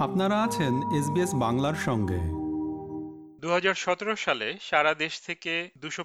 আপনারা আছেন এসবিএস বাংলার সঙ্গে। দু হাজার সতেরো সালে সারা দেশ থেকে দুশো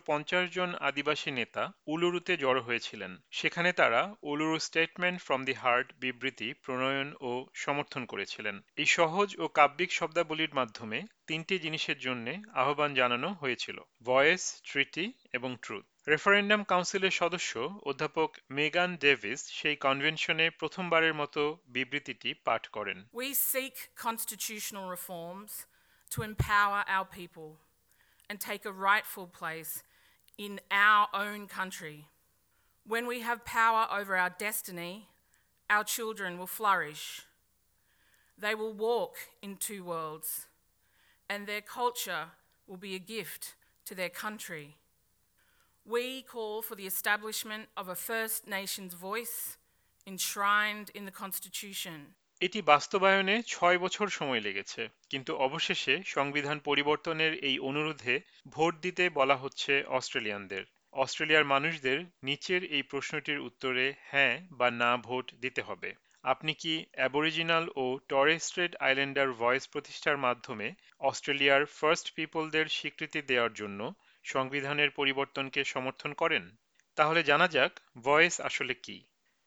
জন আদিবাসী নেতা উলুরুতে জড়ো হয়েছিলেন। সেখানে তারা Uluru statement from the heart বিবৃতি, প্রণয়ন ও সমর্থন করেছিলেন। এই সহজ ও কাব্যিক শব্দাবলীর মাধ্যমে তিনটি জিনিসের জন্য আহ্বান জানানো হয়েছিল, ভয়েস ট্রিটি এবং ট্রুথ। রেফারেন্ডাম কাউন্সিলের সদস্য অধ্যাপক মেগান ডেভিস সেই কনভেনশনে প্রথমবারের মতো বিবৃতিটি পাঠ করেন We seek constitutional reforms to empower our people and take a rightful place in our own country. When we have power over our destiny, our children will flourish. They will walk in two worlds, and their culture will be a gift to their country. We call for the establishment of a First Nations voice enshrined in the Constitution. এটি বাস্তবায়নে ছয় বছর সময় লেগেছে, কিন্তু অবশেষে সংবিধান পরিবর্তনের এই অনুরোধে ভোট দিতে বলা হচ্ছে অস্ট্রেলিয়ানদের অস্ট্রেলিয়ার মানুষদের নিচের এই প্রশ্নটির উত্তরে হ্যাঁ বা না ভোট দিতে হবে আপনি কি অ্যাবরিজিনাল ও টরেস্ট্রেট আইল্যান্ডার ভয়েস প্রতিষ্ঠার মাধ্যমে অস্ট্রেলিয়ার ফার্স্ট পিপলদের স্বীকৃতি দেওয়ার জন্য সংবিধানের পরিবর্তনকে সমর্থন করেন? তাহলে জানা যাক, ভয়েস আসলে কি?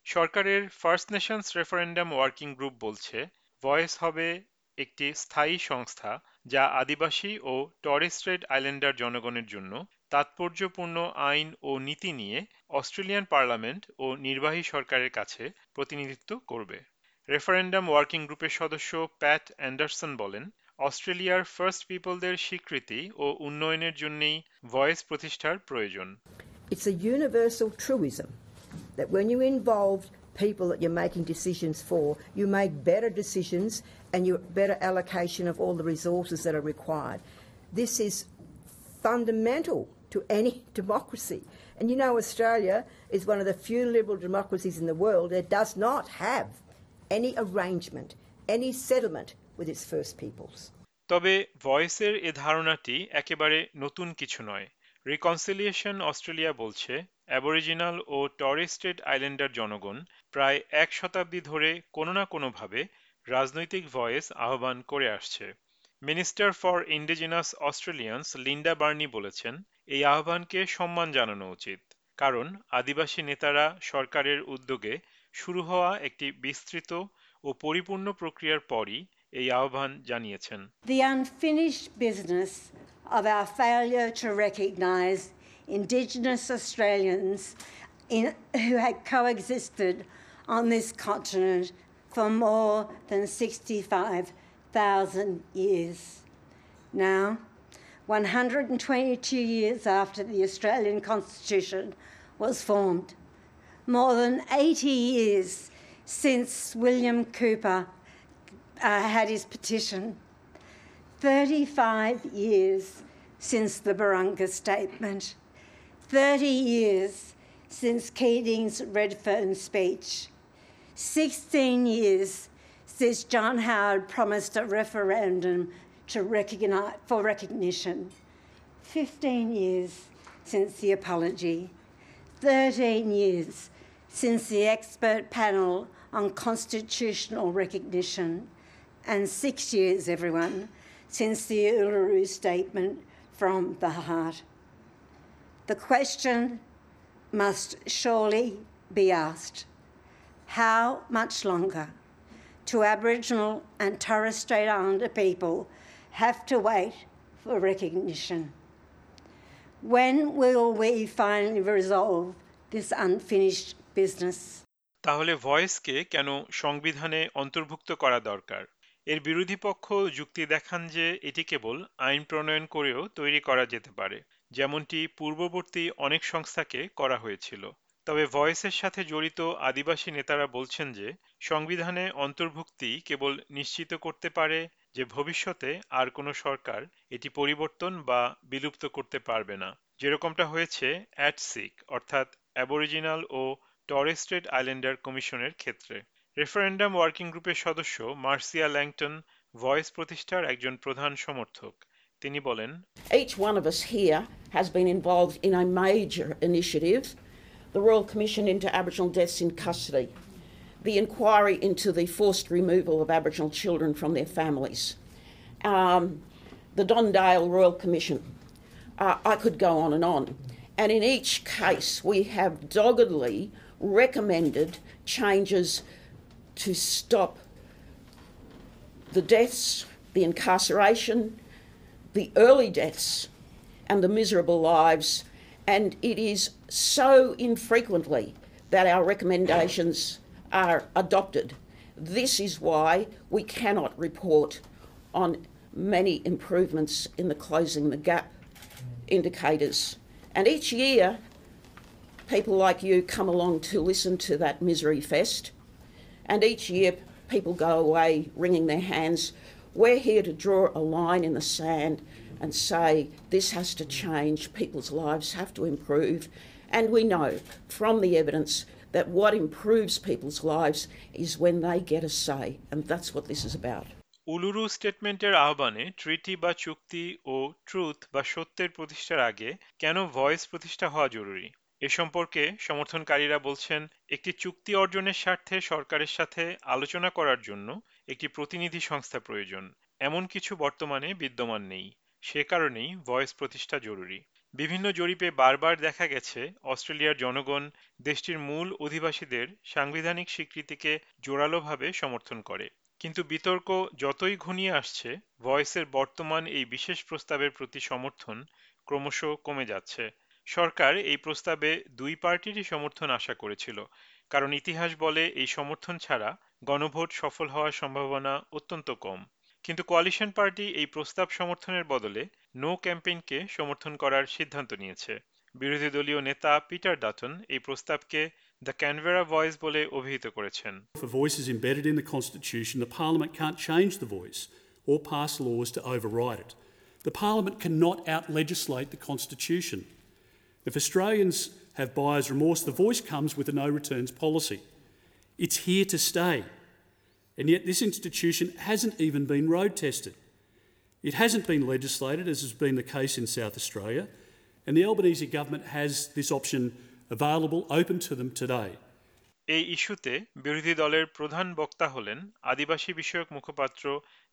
সরকারের first nations referendum working group বলছে, ভয়েস হবে একটি স্থায়ী সংস্থা যা আদিবাসী ও টরেস্ট্রেট আইল্যান্ডার জনগণের জন্য তাৎপর্যপূর্ণ আইন ও নীতি নিয়ে অস্ট্রেলিয়ান পার্লামেন্ট ও নির্বাহী সরকারের কাছে প্রতিনিধিত্ব করবে। রেফারেন্ডাম ওয়ার্কিং গ্রুপের সদস্য প্যাট অ্যান্ডারসন বলেন অস্ট্রেলিয়ার ফার্স্ট পিপলদের স্বীকৃতি ও উন্নয়নের জন্যই ভয়েস প্রতিষ্ঠার প্রয়োজন It's a universal truism that when you involve people that you're making decisions for, you make better decisions and you better allocation of all the resources that are required. This is fundamental to any democracy. And you know, Australia is one of the few liberal democracies in the world that does not have any arrangement, any settlement with its First Peoples. তবে ভয়েসের এ ধারণাটি একেবারে নতুন কিছু নয়। Reconciliation Australia বলছে, Aboriginal ও Torres Strait Islander জনগণ প্রায় এক শতাব্দী ধরে কোনো না কোনোভাবে রাজনৈতিক ভয়েস আহ্বান করে আসছে। Minister for indigenous Australians Linda Burney বলেছেন, এই আহ্বানকে সম্মান জানানো উচিত। কারণ আদিবাসী নেতারা সরকারের উদ্যোগে শুরু হওয়া একটি বিস্তৃত ও পরিপূর্ণ প্রক্রিয়ার পরই এই আহ্বান জানিয়েছেন The unfinished business of our failure to recognise Indigenous Australians in, who had coexisted on this continent for more than 65,000 years. Now, 122 years after the Australian Constitution was formed, more than 80 years since William Cooper uh, had his petition, 35 years since the Barunga Statement, 30 years since Keating's Redfern speech, 16 years since John Howard promised a referendum to recognize, for recognition, 15 years since the apology, 13 years since the expert panel on constitutional recognition, and six years, everyone, since the Uluru Statement from the heart. The question must surely be asked how much longer do Aboriginal and Torres Strait Islander people have to wait for recognition? When will we finally resolve this unfinished business? তাহলে ভয়েসকে কেন সংবিধানে অন্তর্ভুক্ত করা দরকার এর বিরোধী পক্ষ যুক্তি দেখান যে এটি কেবল আইন প্রণয়ন করেও তৈরি করা যেতে পারে, যেমনটি পূর্ববর্তী অনেক সংস্থাকে করা হয়েছিল। তবে ভয়েসের সাথে জড়িত আদিবাসী নেতারা বলছেন যে, সংবিধানে অন্তর্ভুক্তি কেবল নিশ্চিত করতে পারে যে ভবিষ্যতে আর কোনো সরকার এটি পরিবর্তন বা বিলুপ্ত করতে পারবে না। যেরকমটা হয়েছে অ্যাটসিক অর্থাৎ অ্যাবরিজিনাল ও টরেস্ট্রেট আইল্যান্ডার কমিশনের ক্ষেত্রে। রেফারেন্ডাম ওয়ার্কিং গ্রুপের সদস্য মার্সিয়া ল্যাংটন ভয়েস প্রতিষ্ঠার একজন প্রধান সমর্থক তিনি বলেন Each one of us here has been involved in a major initiative, the Royal Commission into Aboriginal Deaths in Custody. the inquiry into the forced removal of Aboriginal children from their families, um, the Dondale Royal Commission. Uh, I could go on and on. And in each case, we have doggedly recommended changes to stop the deaths, the incarceration, the early deaths, and the miserable lives. And it is so infrequently that our recommendations are adopted. This is why we cannot report on many improvements in the closing the gap indicators. And each year, people like you come along to listen to that misery fest. And each year, people go away wringing their hands. We're here to draw a line in the sand and say this has to change, people's lives have to improve. And we know from the evidence that what improves people's lives is when they get a say, and that's what this is about. Uluru স্টেটমেন্টের আহ্বানে ট্রিটি বা চুক্তি ও truth বা সত্যের প্রতিষ্ঠার আগে কেন voice প্রতিষ্ঠা হওয়া জরুরি এ সম্পর্কে সমর্থনকারীরা বলছেন, একটি চুক্তি অর্জনের স্বার্থে সরকারের সাথে আলোচনা করার জন্য একটি প্রতিনিধি সংস্থা প্রয়োজন। এমন কিছু বর্তমানে বিদ্যমান নেই। সে কারণেই ভয়েস প্রতিষ্ঠা জরুরি। বিভিন্ন জরিপে বারবার দেখা গেছে, অস্ট্রেলিয়ার জনগণ দেশটির মূল অধিবাসীদের সাংবিধানিক স্বীকৃতিকে জোরালোভাবে সমর্থন করে। কিন্তু বিতর্ক যতই ঘনিয়ে আসছে, ভয়েসের বর্তমান এই বিশেষ প্রস্তাবের প্রতি সমর্থন ক্রমশ কমে যাচ্ছে। সরকার এই প্রস্তাবে দুই পার্টিরই সমর্থন আশা করেছিল কারণ ইতিহাস বলে এই সমর্থন ছাড়া গণভোট সফল হওয়ার সম্ভাবনা অত্যন্ত কম কিন্তু কোয়ালিশন পার্টি এই প্রস্তাব সমর্থনের বদলে নো ক্যাম্পেইনকে সমর্থন করার সিদ্ধান্ত নিয়েছে বিরোধী দলীয় নেতা পিটার ডাটন এই প্রস্তাবকে দ্য ক্যানভেরা ভয়েস বলে অভিহিত করেছেন If a voice is embedded in the Constitution, the Parliament can't change the voice or pass laws to override it. The Parliament cannot out legislate the Constitution. If Australians have buyer's remorse, the voice comes with a no returns policy. It's here to stay. And yet, this institution hasn't even been road tested. It hasn't been legislated, as has been the case in South Australia, and the Albanese government has this option available, open to them today. এই ইস্যুতে বিরোধী দলের প্রধান বক্তা হলেন আদিবাসী বিষয়ক মুখপাত্র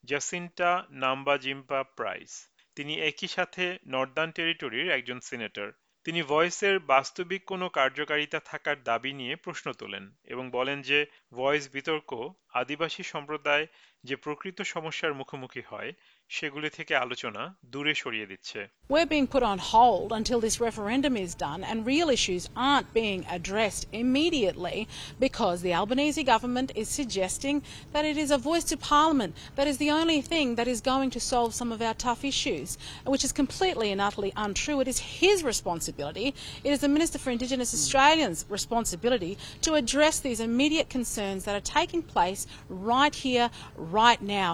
Jacinta নাম্বা জিম্পা price তিনি একই সাথে নর্দার্ন টেরিটরির একজন সিনেটর তিনি ভয়েসের বাস্তবিক কোনো কার্যকারিতা থাকার দাবি নিয়ে প্রশ্ন তোলেন এবং বলেন যে ভয়েস বিতর্ক আদিবাসী সম্প্রদায় যে প্রকৃত সমস্যার মুখোমুখি হয় সেগুলি থেকে আলোচনা দূরে সরিয়ে দিচ্ছে We're being put on hold until this referendum is done, and real issues aren't being addressed immediately because the Albanese government is suggesting that it is a voice to Parliament that is the only thing that is going to solve some of our tough issues, which is completely and utterly untrue. It is his responsibility, it is the Minister for Indigenous Australians' responsibility to address these immediate concerns that are taking place right here, right now.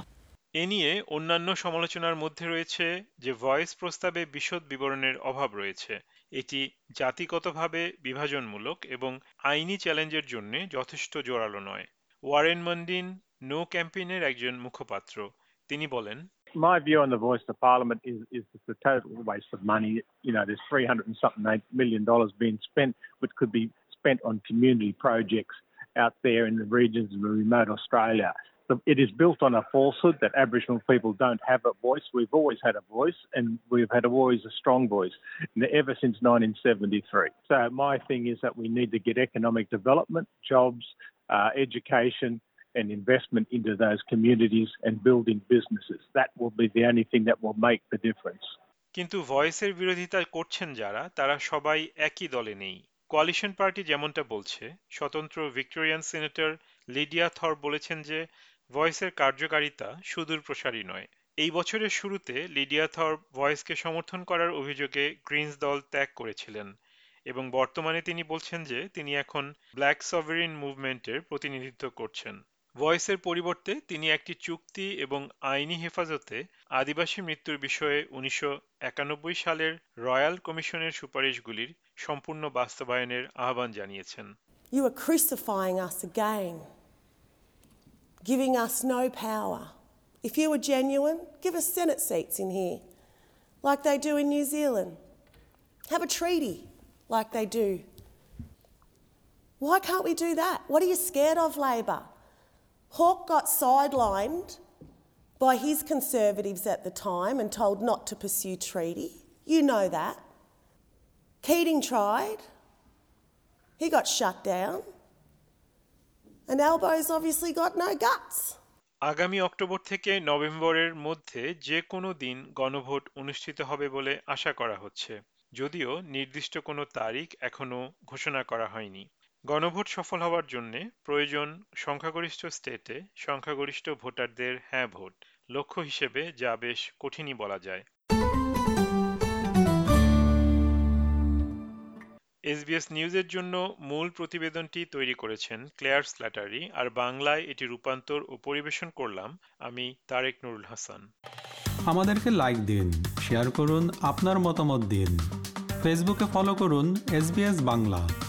এ নিয়ে অন্যান্য সমালোচনার মধ্যে রয়েছে যে voice প্রস্তাবে বিশদ বিবরণের অভাব রয়েছে এটি জাতিগতভাবে বিভাজনমূলক এবং আইনি চ্যালেঞ্জের জন্য যথেষ্ট জোরালো নয় ওয়ারেন মন্ডিন নো ক্যাম্পেইনের একজন মুখপাত্র তিনি বলেন My view on the voice of Parliament is, is it's a total waste of money. You know, there's 300 and something million dollars being spent, which could be spent on community projects out there in the regions of remote Australia. It is built on a falsehood that Aboriginal people don't have a voice. We've always had a voice, and we've had always a strong voice ever since 1973. So my thing is that we need to get economic development, jobs, uh, education, and investment into those communities and building businesses. That will be the only thing that will make the difference. কিন্তু ভয়েসের বিরোধিতা করছেন যারা তারা সবাই একই দলে নেই কোয়ালিশন পার্টি যেমনটা বলছে স্বতন্ত্র ভিক্টোরিয়ান সিনেটর লিডিয়া থর বলেছেন যে ভয়েসের কার্যকারিতা সুদূর প্রসারী নয়। এই বছরের শুরুতে লিডিয়া থর ভয়েসকে সমর্থন করার অভিযোগে গ্রিনস দল ত্যাগ করেছিলেন এবং বর্তমানে তিনি বলছেন যে তিনি এখন ব্ল্যাক সভারিন মুভমেন্টের প্রতিনিধিত্ব করছেন। ভয়েসের পরিবর্তে তিনি একটি চুক্তি এবং আইনি হেফাজতে আদিবাসী মৃত্যুর বিষয়ে উনিশশো একানব্বই সালের রয়্যাল কমিশনের সুপারিশগুলির সম্পূর্ণ বাস্তবায়নের আহ্বান জানিয়েছেন। You are crucifying us again, giving us no power. If you were genuine, give us Senate seats in here, like they do in New Zealand. Have a treaty, like they do Why can't we do that? What are you scared of, Labor? Hawke got sidelined by his Conservatives at the time and told not to pursue treaty. You know that. Keating tried. He got shut down. And Albo's obviously got no guts. আগামী October থেকে নভেম্বরের মধ্যে যে কোনো দিন গণভোট অনুষ্ঠিত হবে বলে আশা করা হচ্ছে। যদিও নির্দিষ্ট কোনো তারিখ এখনও ঘোষণা করা হয়নি। গণভোট সফল হওয়ার জন্য প্রয়োজন সংখ্যাগরিষ্ঠ স্টেটে সংখ্যাগরিষ্ঠ ভোটারদের হ্যাঁ ভোট। লক্ষ্য হিসেবে যা বেশ কঠিনই বলা যায়। এসবিএস নিউজের জন্য মূল প্রতিবেদনটি তৈরি করেছেন ক্লেয়ার স্ল্যাটারি, আর বাংলায় এটি রূপান্তর ও পরিবেশন করলাম আমি তারেক নুরুল হাসান। আমাদেরকে লাইক দিন শেয়ার করুন, আপনার মতামত দিন। ফেসবুকে ফলো করুন এস বাংলা।